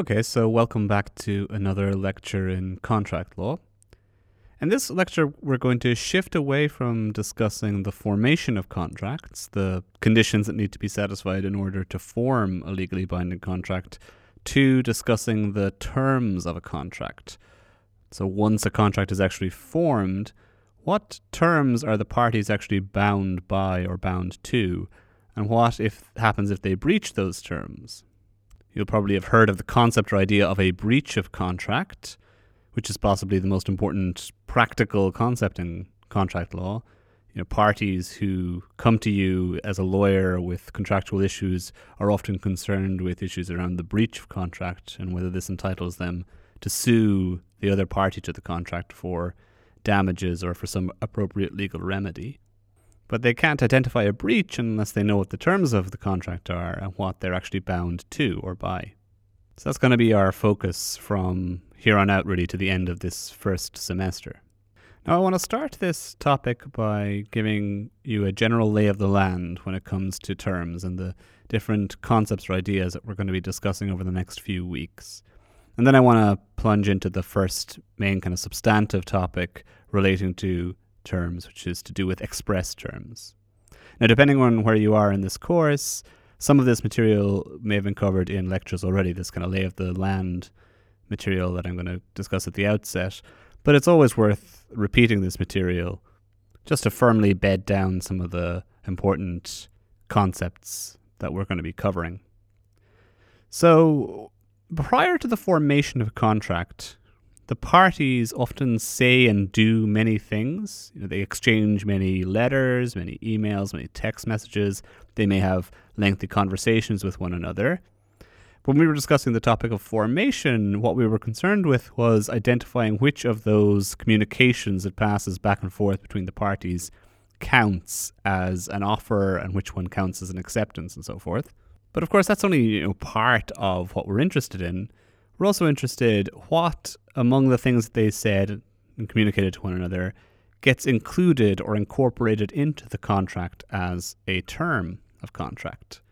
Okay, so welcome back to another lecture in contract law. In this lecture, we're going to shift away from discussing the formation of contracts, the conditions that need to be satisfied in order to form a legally binding contract, to discussing the terms of a contract. So once a contract is actually formed, what terms are the parties actually bound by or bound to? And what if happens if they breach those terms? You'll probably have heard of the concept or idea of a breach of contract, which is possibly the most important practical concept in contract law. You know, parties who come to you as a lawyer with contractual issues are often concerned with issues around the breach of contract and whether this entitles them to sue the other party to the contract for damages or for some appropriate legal remedy. But they can't identify a breach unless they know what the terms of the contract are and what they're actually bound to or by. So that's going to be our focus from here on out, really, to the end of this first semester. Now, I want to start this topic by giving you a general lay of the land when it comes to terms and the different concepts or ideas that we're going to be discussing over the next few weeks. And then I want to plunge into the first main kind of substantive topic relating to terms, which is to do with express terms. Now, depending on where you are in this course, some of this material may have been covered in lectures already, this kind of lay of the land material that I'm going to discuss at the outset. But it's always worth repeating this material just to firmly bed down some of the important concepts that we're going to be covering. So, prior to the formation of a contract, the parties often say and do many things. You know, they exchange many letters, many emails, many text messages. They may have lengthy conversations with one another. When we were discussing the topic of formation, what we were concerned with was identifying which of those communications that passes back and forth between the parties counts as an offer and which one counts as an acceptance and so forth. But of course, that's only you know, part of what we're interested in. We're also interested what among the things that they said and communicated to one another gets included or incorporated into the contract as a term of contract.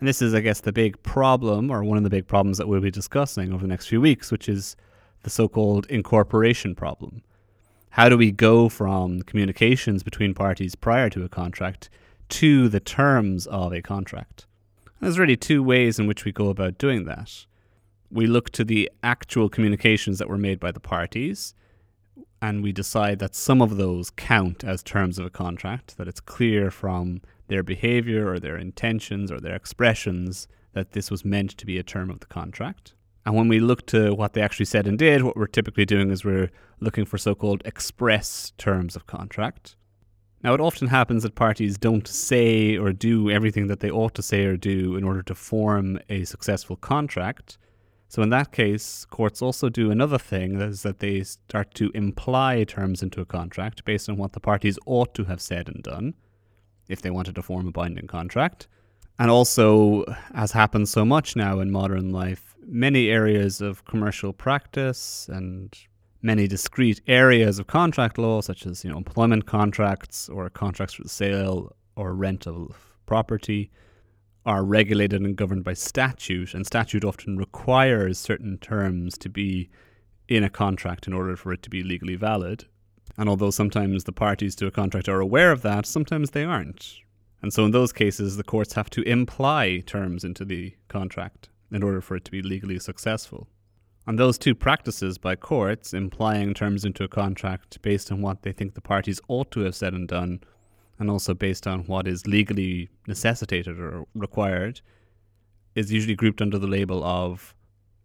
And this is, I guess, the big problem, or one of the big problems that we'll be discussing over the next few weeks, which is the so called incorporation problem. How do we go from communications between parties prior to a contract to the terms of a contract? And there's really two ways in which we go about doing that we look to the actual communications that were made by the parties and we decide that some of those count as terms of a contract, that it's clear from their behavior or their intentions or their expressions that this was meant to be a term of the contract. And when we look to what they actually said and did, what we're typically doing is we're looking for so called express terms of contract. Now, it often happens that parties don't say or do everything that they ought to say or do in order to form a successful contract. So in that case, courts also do another thing that is that they start to imply terms into a contract based on what the parties ought to have said and done if they wanted to form a binding contract. And also, as happens so much now in modern life, many areas of commercial practice and many discrete areas of contract law, such as you know employment contracts or contracts for the sale or rent of property, are regulated and governed by statute, and statute often requires certain terms to be in a contract in order for it to be legally valid. And although sometimes the parties to a contract are aware of that, sometimes they aren't. And so in those cases, the courts have to imply terms into the contract in order for it to be legally successful. And those two practices by courts, implying terms into a contract based on what they think the parties ought to have said and done, and also based on what is legally necessitated or required, is usually grouped under the label of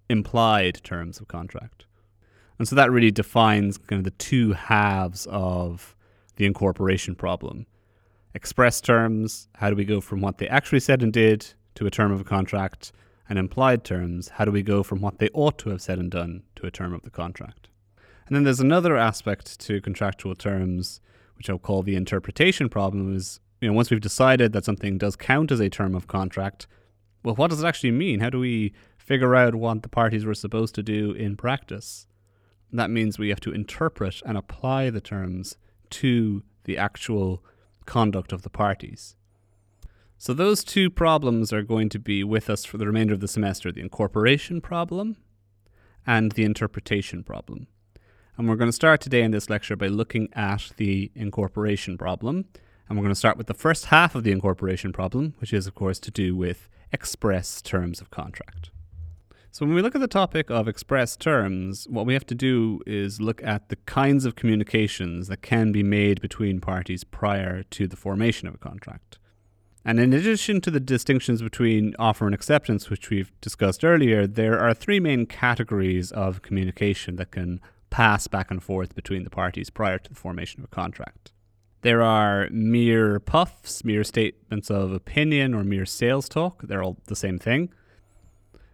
implied terms of contract. And so that really defines kind of the two halves of the incorporation problem. Express terms, how do we go from what they actually said and did to a term of a contract? And implied terms, how do we go from what they ought to have said and done to a term of the contract? And then there's another aspect to contractual terms which I'll call the interpretation problem, is you know once we've decided that something does count as a term of contract, well, what does it actually mean? How do we figure out what the parties were supposed to do in practice? That means we have to interpret and apply the terms to the actual conduct of the parties. So, those two problems are going to be with us for the remainder of the semester the incorporation problem and the interpretation problem. And we're going to start today in this lecture by looking at the incorporation problem. And we're going to start with the first half of the incorporation problem, which is, of course, to do with express terms of contract. So, when we look at the topic of express terms, what we have to do is look at the kinds of communications that can be made between parties prior to the formation of a contract. And in addition to the distinctions between offer and acceptance, which we've discussed earlier, there are three main categories of communication that can pass back and forth between the parties prior to the formation of a contract. There are mere puffs, mere statements of opinion, or mere sales talk. They're all the same thing.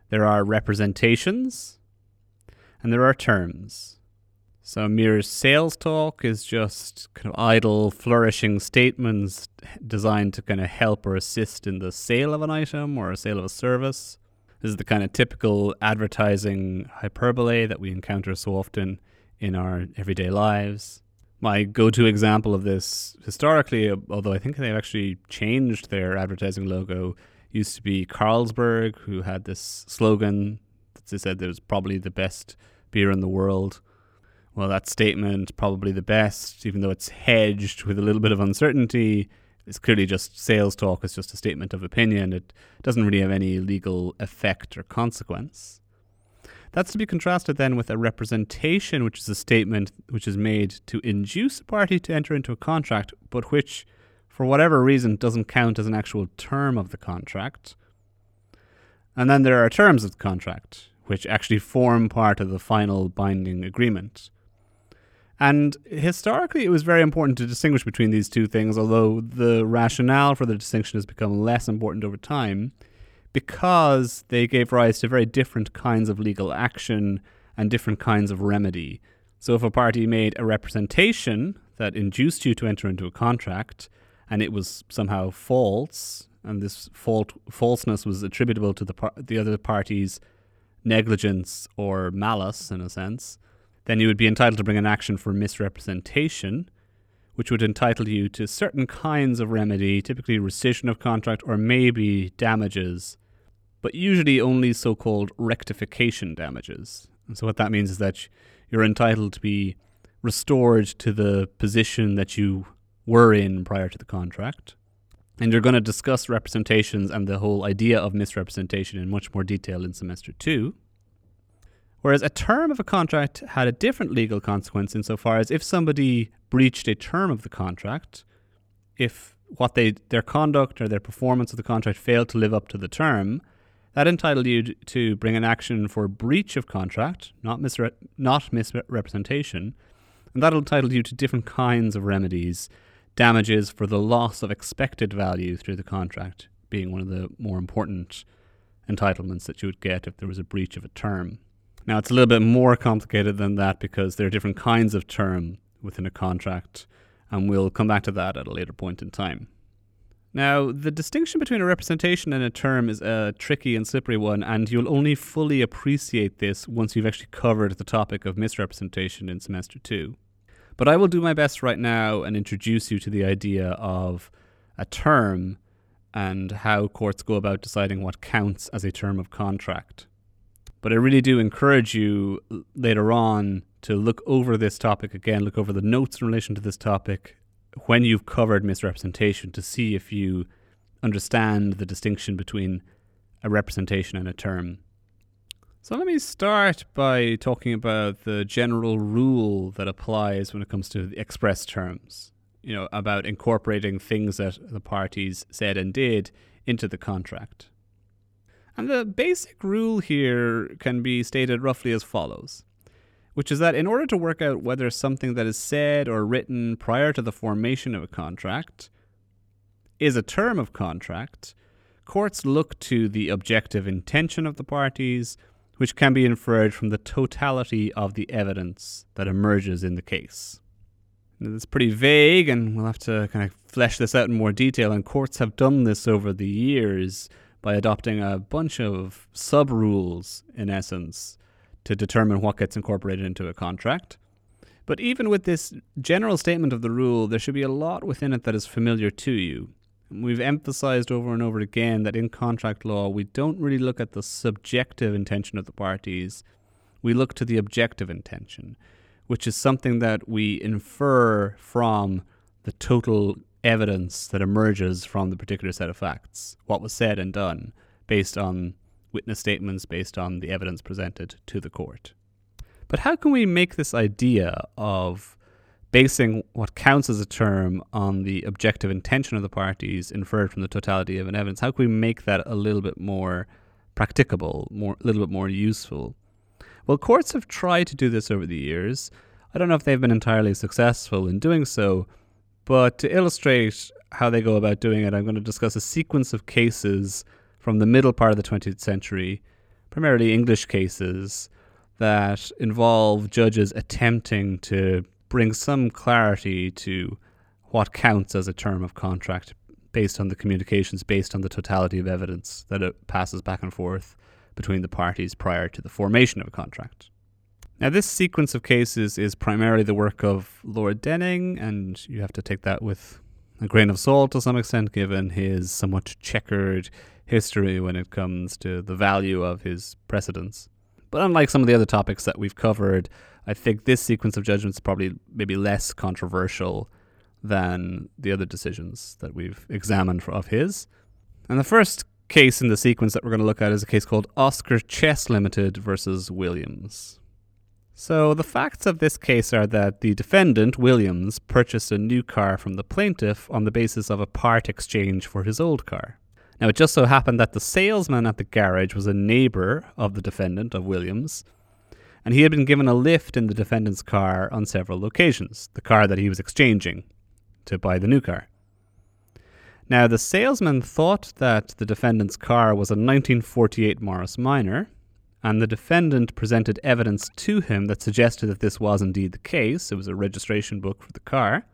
There are representations, and there are terms. So, mere sales talk is just kind of idle, flourishing statements designed to kind of help or assist in the sale of an item or a sale of a service. This is the kind of typical advertising hyperbole that we encounter so often in our everyday lives. My go to example of this historically, although I think they've actually changed their advertising logo, used to be Carlsberg, who had this slogan that they said it was probably the best beer in the world. Well, that statement, probably the best, even though it's hedged with a little bit of uncertainty, is clearly just sales talk. It's just a statement of opinion. It doesn't really have any legal effect or consequence. That's to be contrasted then with a representation, which is a statement which is made to induce a party to enter into a contract, but which for whatever reason, doesn't count as an actual term of the contract. And then there are terms of the contract, which actually form part of the final binding agreement. And historically, it was very important to distinguish between these two things, although the rationale for the distinction has become less important over time because they gave rise to very different kinds of legal action and different kinds of remedy. So, if a party made a representation that induced you to enter into a contract, and it was somehow false, and this fault falseness was attributable to the par- the other party's negligence or malice, in a sense, then you would be entitled to bring an action for misrepresentation, which would entitle you to certain kinds of remedy, typically rescission of contract or maybe damages, but usually only so called rectification damages. And so, what that means is that you're entitled to be restored to the position that you were in prior to the contract. And you're going to discuss representations and the whole idea of misrepresentation in much more detail in semester two. Whereas a term of a contract had a different legal consequence insofar as if somebody breached a term of the contract, if what they their conduct or their performance of the contract failed to live up to the term, that entitled you to bring an action for breach of contract, not misre- not misrepresentation, and that entitled you to different kinds of remedies damages for the loss of expected value through the contract being one of the more important entitlements that you would get if there was a breach of a term. Now, it's a little bit more complicated than that because there are different kinds of term within a contract, and we'll come back to that at a later point in time. Now, the distinction between a representation and a term is a tricky and slippery one, and you'll only fully appreciate this once you've actually covered the topic of misrepresentation in semester two. But I will do my best right now and introduce you to the idea of a term and how courts go about deciding what counts as a term of contract. But I really do encourage you later on to look over this topic again, look over the notes in relation to this topic when you've covered misrepresentation to see if you understand the distinction between a representation and a term. So let me start by talking about the general rule that applies when it comes to the express terms. You know, about incorporating things that the parties said and did into the contract. And the basic rule here can be stated roughly as follows which is that in order to work out whether something that is said or written prior to the formation of a contract is a term of contract, courts look to the objective intention of the parties, which can be inferred from the totality of the evidence that emerges in the case. It's pretty vague, and we'll have to kind of flesh this out in more detail. And courts have done this over the years by adopting a bunch of sub rules, in essence, to determine what gets incorporated into a contract. But even with this general statement of the rule, there should be a lot within it that is familiar to you. We've emphasized over and over again that in contract law, we don't really look at the subjective intention of the parties, we look to the objective intention, which is something that we infer from the total evidence that emerges from the particular set of facts, what was said and done, based on witness statements, based on the evidence presented to the court. But how can we make this idea of basing what counts as a term on the objective intention of the parties inferred from the totality of an evidence, how can we make that a little bit more practicable, more a little bit more useful? Well, courts have tried to do this over the years. I don't know if they've been entirely successful in doing so, but to illustrate how they go about doing it, I'm going to discuss a sequence of cases from the middle part of the 20th century, primarily English cases, that involve judges attempting to bring some clarity to what counts as a term of contract based on the communications, based on the totality of evidence that it passes back and forth between the parties prior to the formation of a contract. Now, this sequence of cases is primarily the work of Lord Denning, and you have to take that with a grain of salt to some extent, given his somewhat checkered history when it comes to the value of his precedents. But unlike some of the other topics that we've covered, I think this sequence of judgments is probably maybe less controversial than the other decisions that we've examined of his. And the first case in the sequence that we're going to look at is a case called Oscar Chess Limited versus Williams. So the facts of this case are that the defendant, Williams, purchased a new car from the plaintiff on the basis of a part exchange for his old car. Now, it just so happened that the salesman at the garage was a neighbor of the defendant, of Williams, and he had been given a lift in the defendant's car on several occasions, the car that he was exchanging to buy the new car. Now, the salesman thought that the defendant's car was a 1948 Morris Minor, and the defendant presented evidence to him that suggested that this was indeed the case. It was a registration book for the car.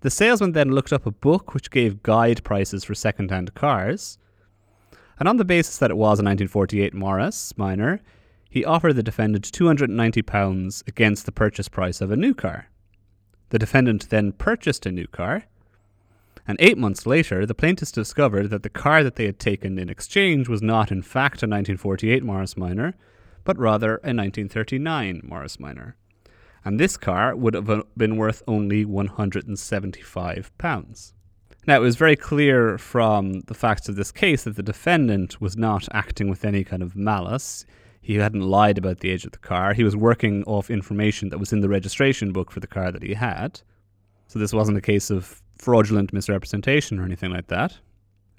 The salesman then looked up a book which gave guide prices for second hand cars, and on the basis that it was a 1948 Morris Minor, he offered the defendant £290 against the purchase price of a new car. The defendant then purchased a new car, and eight months later, the plaintiffs discovered that the car that they had taken in exchange was not, in fact, a 1948 Morris Minor, but rather a 1939 Morris Minor. And this car would have been worth only £175. Now, it was very clear from the facts of this case that the defendant was not acting with any kind of malice. He hadn't lied about the age of the car. He was working off information that was in the registration book for the car that he had. So this wasn't a case of fraudulent misrepresentation or anything like that.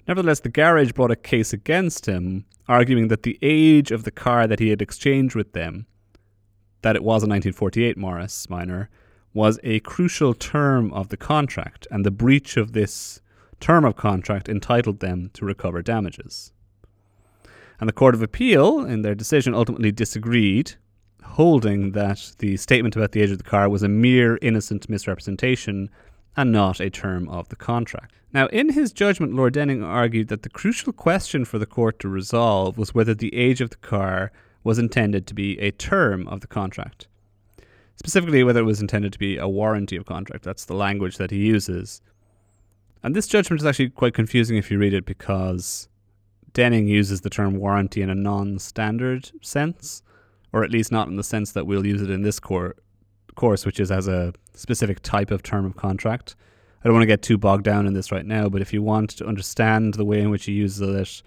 Nevertheless, the garage brought a case against him, arguing that the age of the car that he had exchanged with them, that it was a 1948 Morris Minor, was a crucial term of the contract, and the breach of this term of contract entitled them to recover damages. And the Court of Appeal, in their decision, ultimately disagreed, holding that the statement about the age of the car was a mere innocent misrepresentation and not a term of the contract. Now, in his judgment, Lord Denning argued that the crucial question for the court to resolve was whether the age of the car was intended to be a term of the contract. Specifically, whether it was intended to be a warranty of contract. That's the language that he uses. And this judgment is actually quite confusing if you read it because Denning uses the term warranty in a non standard sense, or at least not in the sense that we'll use it in this cor- course, which is as a specific type of term of contract. I don't want to get too bogged down in this right now, but if you want to understand the way in which he uses it,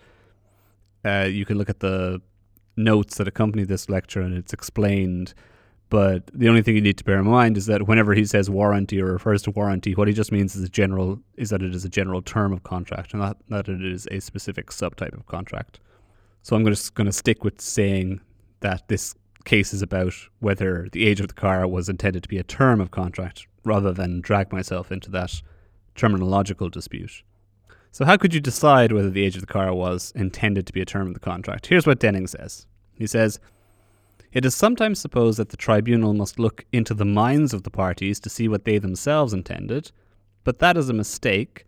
uh, you can look at the notes that accompany this lecture and it's explained but the only thing you need to bear in mind is that whenever he says warranty or refers to warranty, what he just means is a general is that it is a general term of contract, and not that it is a specific subtype of contract. So I'm just going to stick with saying that this case is about whether the age of the car was intended to be a term of contract, rather than drag myself into that terminological dispute. So how could you decide whether the age of the car was intended to be a term of the contract? Here's what Denning says. He says it is sometimes supposed that the tribunal must look into the minds of the parties to see what they themselves intended, but that is a mistake.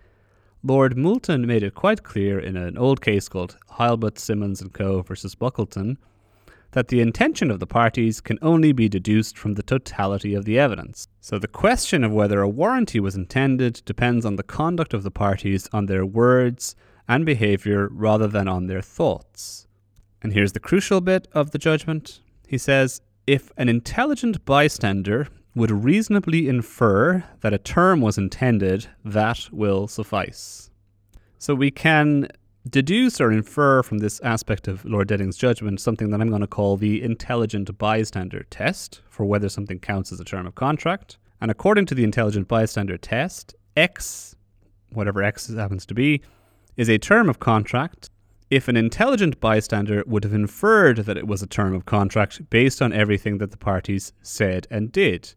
Lord Moulton made it quite clear in an old case called Heilbut, Symons and Co. versus Buckleton that the intention of the parties can only be deduced from the totality of the evidence. So the question of whether a warranty was intended depends on the conduct of the parties, on their words and behavior rather than on their thoughts. And here's the crucial bit of the judgment. He says, if an intelligent bystander would reasonably infer that a term was intended, that will suffice. So we can deduce or infer from this aspect of Lord Denning's judgment something that I'm going to call the intelligent bystander test for whether something counts as a term of contract. And according to the intelligent bystander test, X, whatever X happens to be, is a term of contract if an intelligent bystander would have inferred that it was a term of contract based on everything that the parties said and did.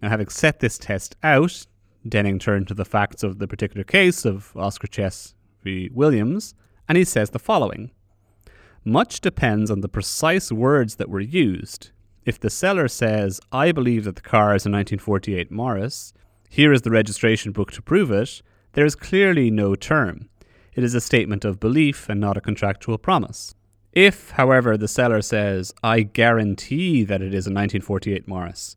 Now, having set this test out, Denning turned to the facts of the particular case of Oscar Chess v. Williams, and he says the following Much depends on the precise words that were used. If the seller says, I believe that the car is a 1948 Morris, here is the registration book to prove it, there is clearly no term. It is a statement of belief and not a contractual promise. If, however, the seller says, I guarantee that it is a 1948 Morris,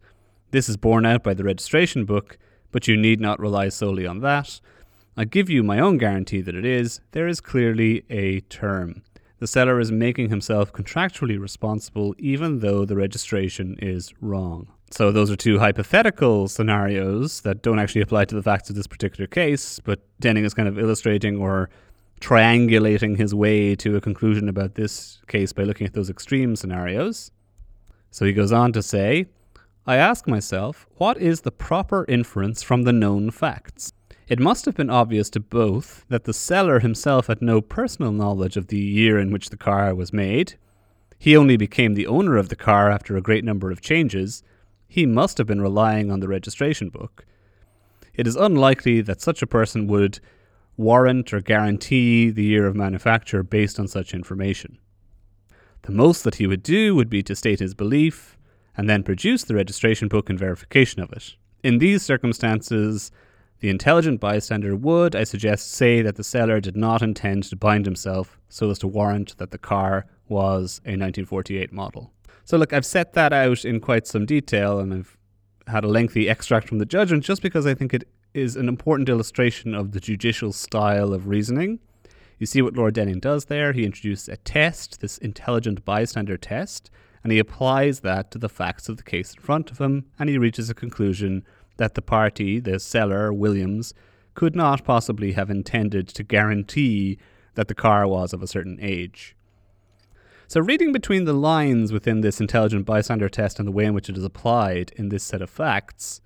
this is borne out by the registration book, but you need not rely solely on that. I give you my own guarantee that it is, there is clearly a term. The seller is making himself contractually responsible even though the registration is wrong. So, those are two hypothetical scenarios that don't actually apply to the facts of this particular case, but Denning is kind of illustrating or triangulating his way to a conclusion about this case by looking at those extreme scenarios. So, he goes on to say, I ask myself, what is the proper inference from the known facts? It must have been obvious to both that the seller himself had no personal knowledge of the year in which the car was made. He only became the owner of the car after a great number of changes. He must have been relying on the registration book. It is unlikely that such a person would warrant or guarantee the year of manufacture based on such information. The most that he would do would be to state his belief and then produce the registration book in verification of it. In these circumstances, the intelligent bystander would, I suggest, say that the seller did not intend to bind himself so as to warrant that the car was a 1948 model. So, look, I've set that out in quite some detail and I've had a lengthy extract from the judgment just because I think it is an important illustration of the judicial style of reasoning. You see what Lord Denning does there. He introduces a test, this intelligent bystander test, and he applies that to the facts of the case in front of him, and he reaches a conclusion that the party, the seller, Williams, could not possibly have intended to guarantee that the car was of a certain age. So, reading between the lines within this intelligent bystander test and the way in which it is applied in this set of facts,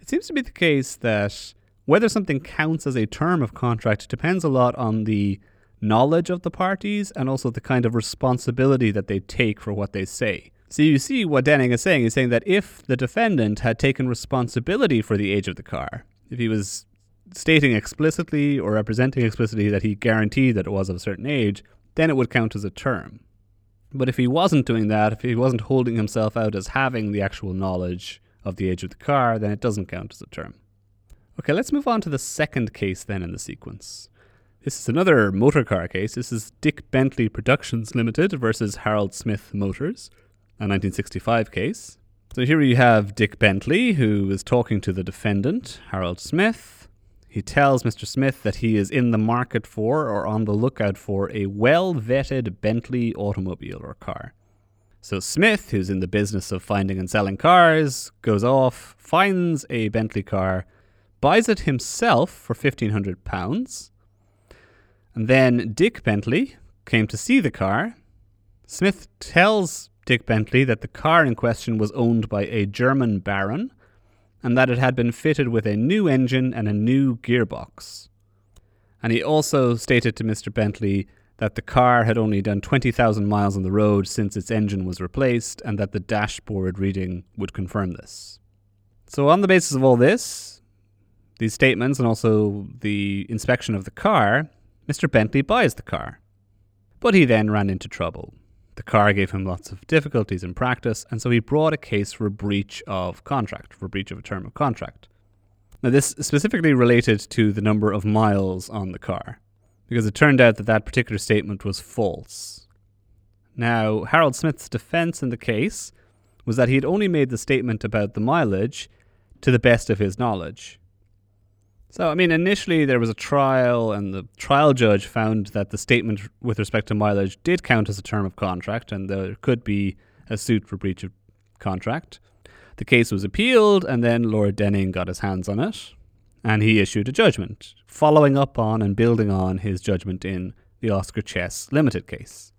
it seems to be the case that whether something counts as a term of contract depends a lot on the knowledge of the parties and also the kind of responsibility that they take for what they say. So you see what Denning is saying. He's saying that if the defendant had taken responsibility for the age of the car, if he was stating explicitly or representing explicitly that he guaranteed that it was of a certain age, then it would count as a term. But if he wasn't doing that, if he wasn't holding himself out as having the actual knowledge of the age of the car, then it doesn't count as a term. Okay, let's move on to the second case then in the sequence. This is another motor car case. This is Dick Bentley Productions Limited versus Harold Smith Motors a 1965 case. So here you have Dick Bentley, who is talking to the defendant, Harold Smith. He tells Mr. Smith that he is in the market for or on the lookout for a well vetted Bentley automobile or car. So Smith, who's in the business of finding and selling cars, goes off, finds a Bentley car, buys it himself for £1,500. And then Dick Bentley came to see the car. Smith tells Dick Bentley that the car in question was owned by a German baron and that it had been fitted with a new engine and a new gearbox. And he also stated to Mr. Bentley that the car had only done 20,000 miles on the road since its engine was replaced and that the dashboard reading would confirm this. So, on the basis of all this, these statements, and also the inspection of the car, Mr. Bentley buys the car. But he then ran into trouble. The car gave him lots of difficulties in practice, and so he brought a case for breach of contract, for breach of a term of contract. Now, this specifically related to the number of miles on the car, because it turned out that that particular statement was false. Now, Harold Smith's defense in the case was that he had only made the statement about the mileage to the best of his knowledge. So, I mean, initially there was a trial, and the trial judge found that the statement with respect to mileage did count as a term of contract, and there could be a suit for breach of contract. The case was appealed, and then Lord Denning got his hands on it, and he issued a judgment, following up on and building on his judgment in the Oscar Chess Limited case.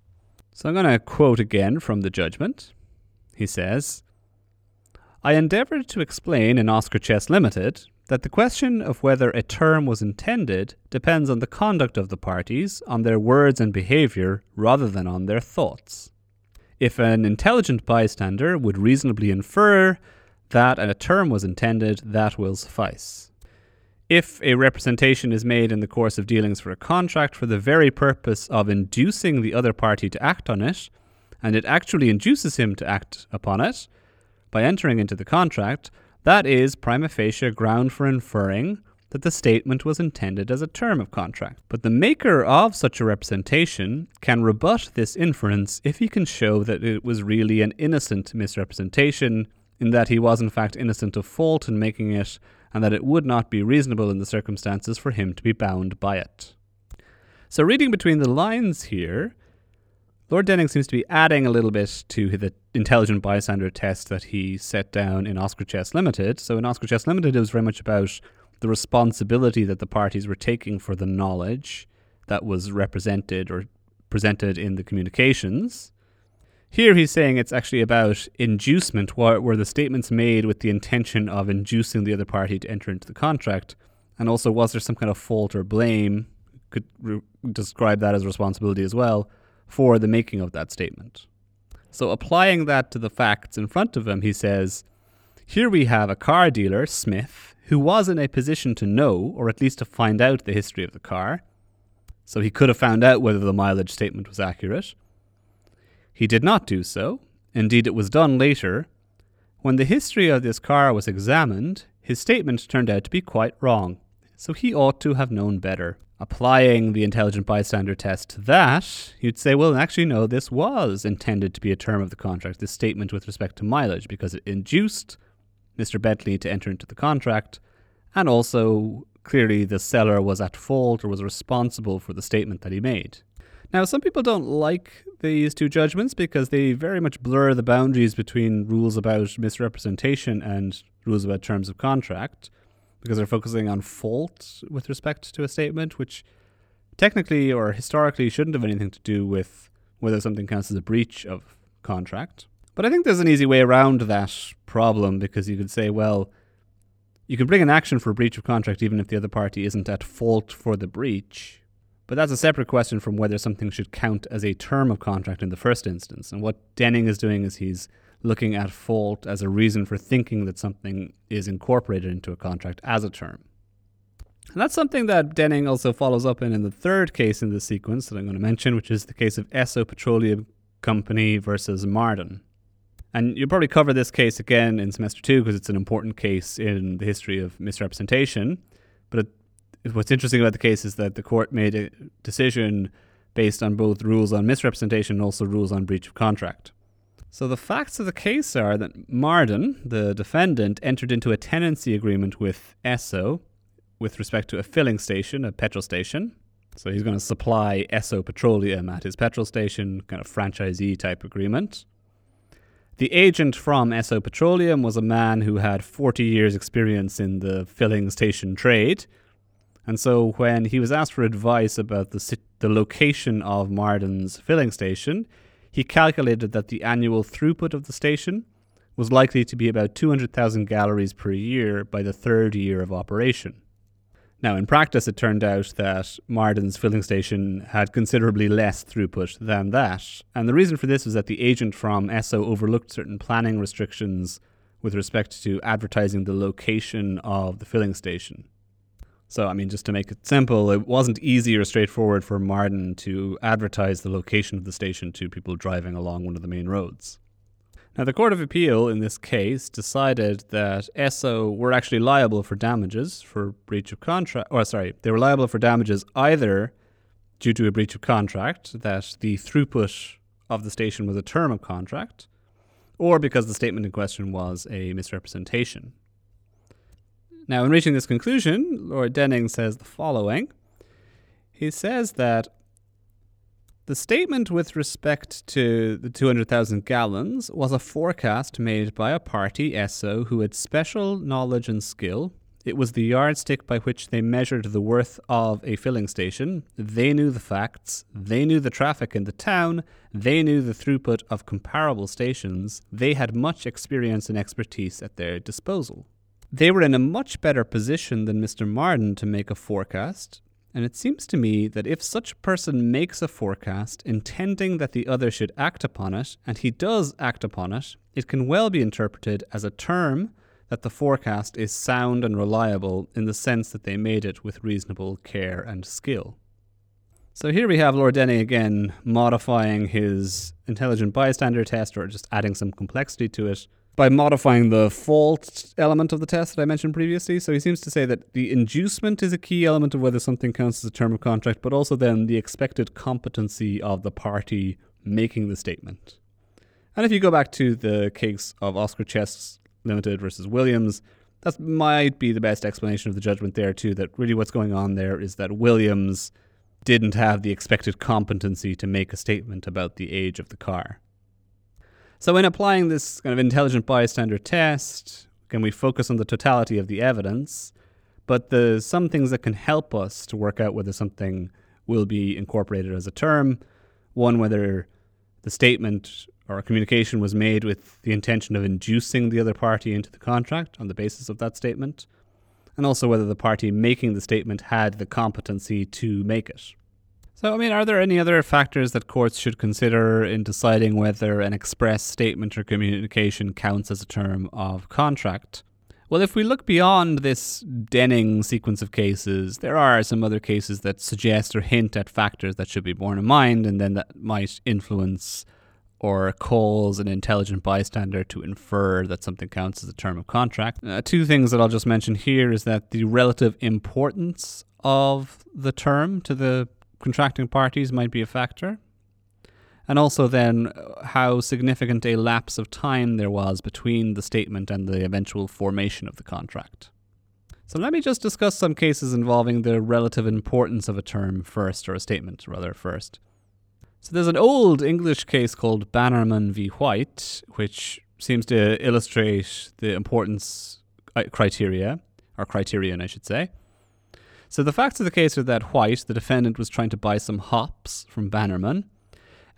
So I'm going to quote again from the judgment. He says, I endeavoured to explain in Oscar Chess Limited that the question of whether a term was intended depends on the conduct of the parties, on their words and behaviour, rather than on their thoughts. If an intelligent bystander would reasonably infer that a term was intended, that will suffice. If a representation is made in the course of dealings for a contract for the very purpose of inducing the other party to act on it, and it actually induces him to act upon it by entering into the contract, that is prima facie ground for inferring that the statement was intended as a term of contract. But the maker of such a representation can rebut this inference if he can show that it was really an innocent misrepresentation, in that he was in fact innocent of fault in making it, and that it would not be reasonable in the circumstances for him to be bound by it. So, reading between the lines here, Lord Denning seems to be adding a little bit to the intelligent bystander test that he set down in Oscar Chess Limited. So in Oscar Chess Limited, it was very much about the responsibility that the parties were taking for the knowledge that was represented or presented in the communications. Here he's saying it's actually about inducement, where the statement's made with the intention of inducing the other party to enter into the contract. And also, was there some kind of fault or blame? Could re- describe that as responsibility as well for the making of that statement. So, applying that to the facts in front of him, he says, Here we have a car dealer, Smith, who was in a position to know, or at least to find out, the history of the car. So, he could have found out whether the mileage statement was accurate. He did not do so. Indeed, it was done later. When the history of this car was examined, his statement turned out to be quite wrong. So, he ought to have known better applying the intelligent bystander test to that, you'd say, well, actually, no, this was intended to be a term of the contract, this statement with respect to mileage, because it induced Mr. Bentley to enter into the contract, and also clearly the seller was at fault or was responsible for the statement that he made. Now, some people don't like these two judgments because they very much blur the boundaries between rules about misrepresentation and rules about terms of contract because they're focusing on fault with respect to a statement, which technically or historically shouldn't have anything to do with whether something counts as a breach of contract. But I think there's an easy way around that problem because you could say, well, you can bring an action for breach of contract even if the other party isn't at fault for the breach. But that's a separate question from whether something should count as a term of contract in the first instance. And what Denning is doing is he's looking at fault as a reason for thinking that something is incorporated into a contract as a term. And that's something that Denning also follows up in in the third case in this sequence that I'm going to mention, which is the case of Esso Petroleum Company versus Marden. And you'll probably cover this case again in semester two because it's an important case in the history of misrepresentation. But it, what's interesting about the case is that the court made a decision based on both rules on misrepresentation and also rules on breach of contract. So the facts of the case are that Marden, the defendant, entered into a tenancy agreement with Esso with respect to a filling station, a petrol station. So he's going to supply Esso Petroleum at his petrol station, kind of franchisee type agreement. The agent from Esso Petroleum was a man who had 40 years' experience in the filling station trade. And so when he was asked for advice about the, the location of Marden's filling station, he calculated that the annual throughput of the station was likely to be about 200,000 gallons per year by the third year of operation. Now, in practice, it turned out that Marden's filling station had considerably less throughput than that. And the reason for this was that the agent from Esso overlooked certain planning restrictions with respect to advertising the location of the filling station. So, I mean, just to make it simple, it wasn't easy or straightforward for Marden to advertise the location of the station to people driving along one of the main roads. Now, the Court of Appeal in this case decided that Esso were actually liable for damages for breach of contract, or sorry, they were liable for damages either due to a breach of contract, that the throughput of the station was a term of contract, or because the statement in question was a misrepresentation. Now, in reaching this conclusion, Lord Denning says the following. He says that the statement with respect to the 200,000 gallons was a forecast made by a party, Esso, who had special knowledge and skill. It was the yardstick by which they measured the worth of a filling station. They knew the facts. They knew the traffic in the town. They knew the throughput of comparable stations. They had much experience and expertise at their disposal. They were in a much better position than Mr. Marden to make a forecast, and it seems to me that if such a person makes a forecast intending that the other should act upon it, and he does act upon it, it can well be interpreted as a term that the forecast is sound and reliable in the sense that they made it with reasonable care and skill. So here we have Lord Denning again modifying his intelligent bystander test or just adding some complexity to it by modifying the fault element of the test that I mentioned previously. So he seems to say that the inducement is a key element of whether something counts as a term of contract, but also then the expected competency of the party making the statement. And if you go back to the case of Oscar Chess Limited versus Williams, that might be the best explanation of the judgment there too. That really what's going on there is that Williams didn't have the expected competency to make a statement about the age of the car. So, in applying this kind of intelligent bystander test, can we focus on the totality of the evidence? But the some things that can help us to work out whether something will be incorporated as a term. One, whether the statement or communication was made with the intention of inducing the other party into the contract on the basis of that statement, and also whether the party making the statement had the competency to make it. So, I mean, are there any other factors that courts should consider in deciding whether an express statement or communication counts as a term of contract? Well, if we look beyond this Denning sequence of cases, there are some other cases that suggest or hint at factors that should be borne in mind and then that might influence or cause an intelligent bystander to infer that something counts as a term of contract. Uh, two things that I'll just mention here is that the relative importance of the term to the contracting parties might be a factor. And also, then, how significant a lapse of time there was between the statement and the eventual formation of the contract. So, let me just discuss some cases involving the relative importance of a term first, or a statement rather, first. So, there's an old English case called Bannerman v. White, which seems to illustrate the importance uh, criteria, or criterion, I should say. So the facts of the case are that White, the defendant, was trying to buy some hops from Bannerman,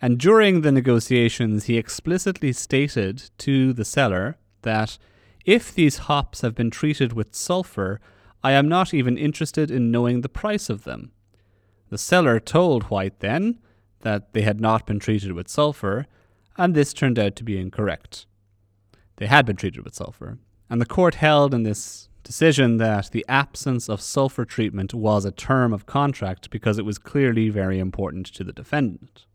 and during the negotiations, he explicitly stated to the seller that if these hops have been treated with sulfur, I am not even interested in knowing the price of them. The seller told White then that they had not been treated with sulfur, and this turned out to be incorrect. They had been treated with sulfur, and the court held in this decision that the absence of sulfur treatment was a term of contract because it was clearly very important to the defendant.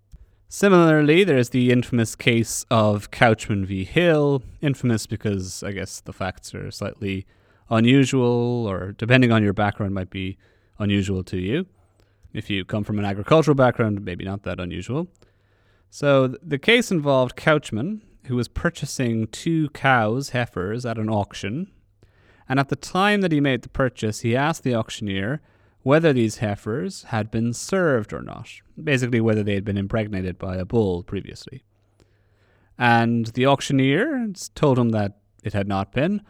Similarly, there's the infamous case of Couchman v. Hill, infamous because I guess the facts are slightly unusual, or depending on your background, might be unusual to you. If you come from an agricultural background, maybe not that unusual. So the case involved Couchman, who was purchasing two cows, heifers, at an auction and at the time that he made the purchase, he asked the auctioneer whether these heifers had been served or not, basically, whether they had been impregnated by a bull previously. And the auctioneer told him that it had not been,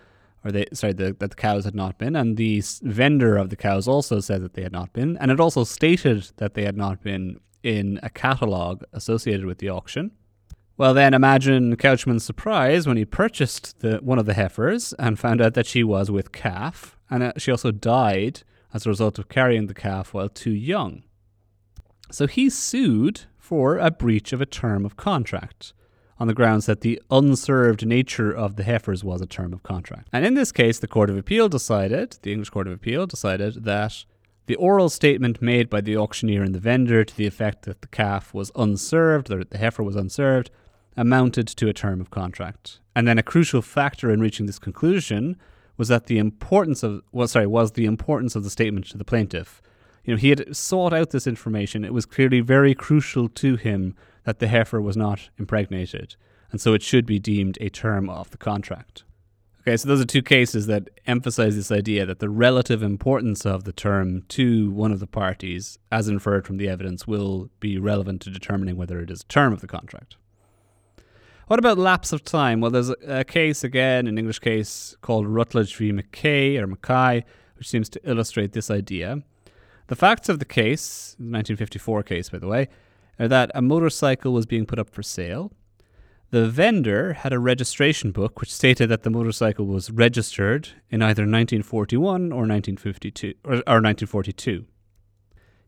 or they sorry, the, that the cows had not been, and the vendor of the cows also said that they had not been, and it also stated that they had not been in a catalogue associated with the auction. Well, then imagine Couchman's surprise when he purchased the, one of the heifers and found out that she was with calf, and she also died as a result of carrying the calf while too young. So he sued for a breach of a term of contract on the grounds that the unserved nature of the heifers was a term of contract. And in this case, the Court of Appeal decided, the English Court of Appeal decided that the oral statement made by the auctioneer and the vendor to the effect that the calf was unserved, that the heifer was unserved, amounted to a term of contract. And then a crucial factor in reaching this conclusion was that the importance of well sorry was the importance of the statement to the plaintiff. You know, he had sought out this information. It was clearly very crucial to him that the heifer was not impregnated, and so it should be deemed a term of the contract. Okay, so those are two cases that emphasize this idea that the relative importance of the term to one of the parties, as inferred from the evidence, will be relevant to determining whether it is a term of the contract. What about lapse of time? Well, there's a, a case again, an English case called Routledge v. McKay or Mackay, which seems to illustrate this idea. The facts of the case, the 1954 case, by the way, are that a motorcycle was being put up for sale. The vendor had a registration book which stated that the motorcycle was registered in either 1941 or 1952 or, or 1942.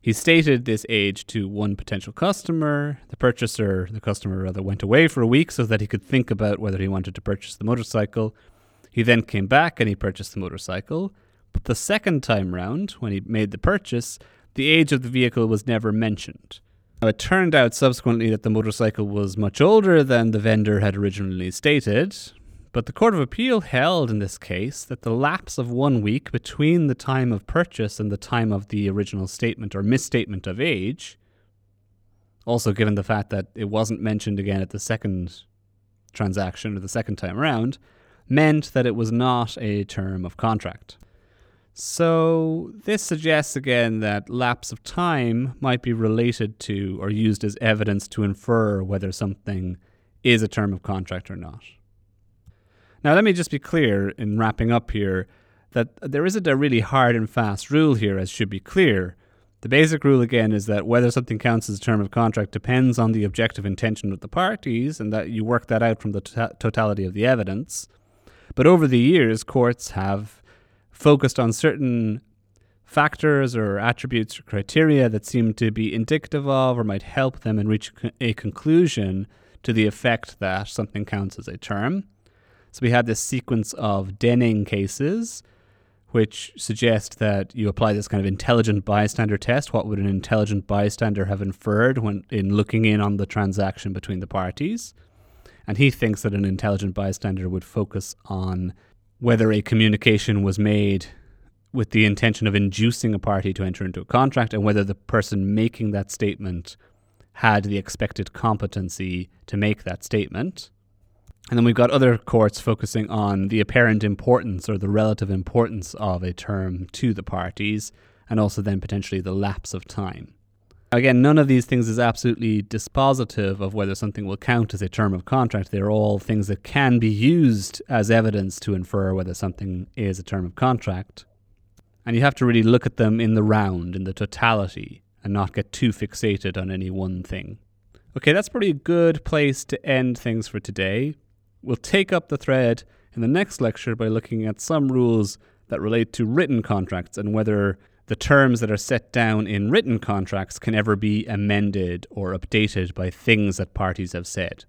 He stated this age to one potential customer. The purchaser, the customer rather, went away for a week so that he could think about whether he wanted to purchase the motorcycle. He then came back and he purchased the motorcycle. But the second time round, when he made the purchase, the age of the vehicle was never mentioned. Now, it turned out subsequently that the motorcycle was much older than the vendor had originally stated, but the Court of Appeal held in this case that the lapse of one week between the time of purchase and the time of the original statement or misstatement of age, also given the fact that it wasn't mentioned again at the second transaction or the second time around, meant that it was not a term of contract. So, this suggests again that lapse of time might be related to or used as evidence to infer whether something is a term of contract or not. Now, let me just be clear in wrapping up here that there isn't a really hard and fast rule here, as should be clear. The basic rule, again, is that whether something counts as a term of contract depends on the objective intention of the parties, and that you work that out from the to- totality of the evidence. But over the years, courts have focused on certain factors or attributes or criteria that seem to be indicative of or might help them and reach a conclusion to the effect that something counts as a term. So we have this sequence of Denning cases, which suggest that you apply this kind of intelligent bystander test. What would an intelligent bystander have inferred when in looking in on the transaction between the parties? And he thinks that an intelligent bystander would focus on whether a communication was made with the intention of inducing a party to enter into a contract and whether the person making that statement had the expected competency to make that statement. And then we've got other courts focusing on the apparent importance or the relative importance of a term to the parties and also then potentially the lapse of time. Again, none of these things is absolutely dispositive of whether something will count as a term of contract. They're all things that can be used as evidence to infer whether something is a term of contract. And you have to really look at them in the round, in the totality, and not get too fixated on any one thing. Okay, that's probably a good place to end things for today. We'll take up the thread in the next lecture by looking at some rules that relate to written contracts and whether the terms that are set down in written contracts can ever be amended or updated by things that parties have said.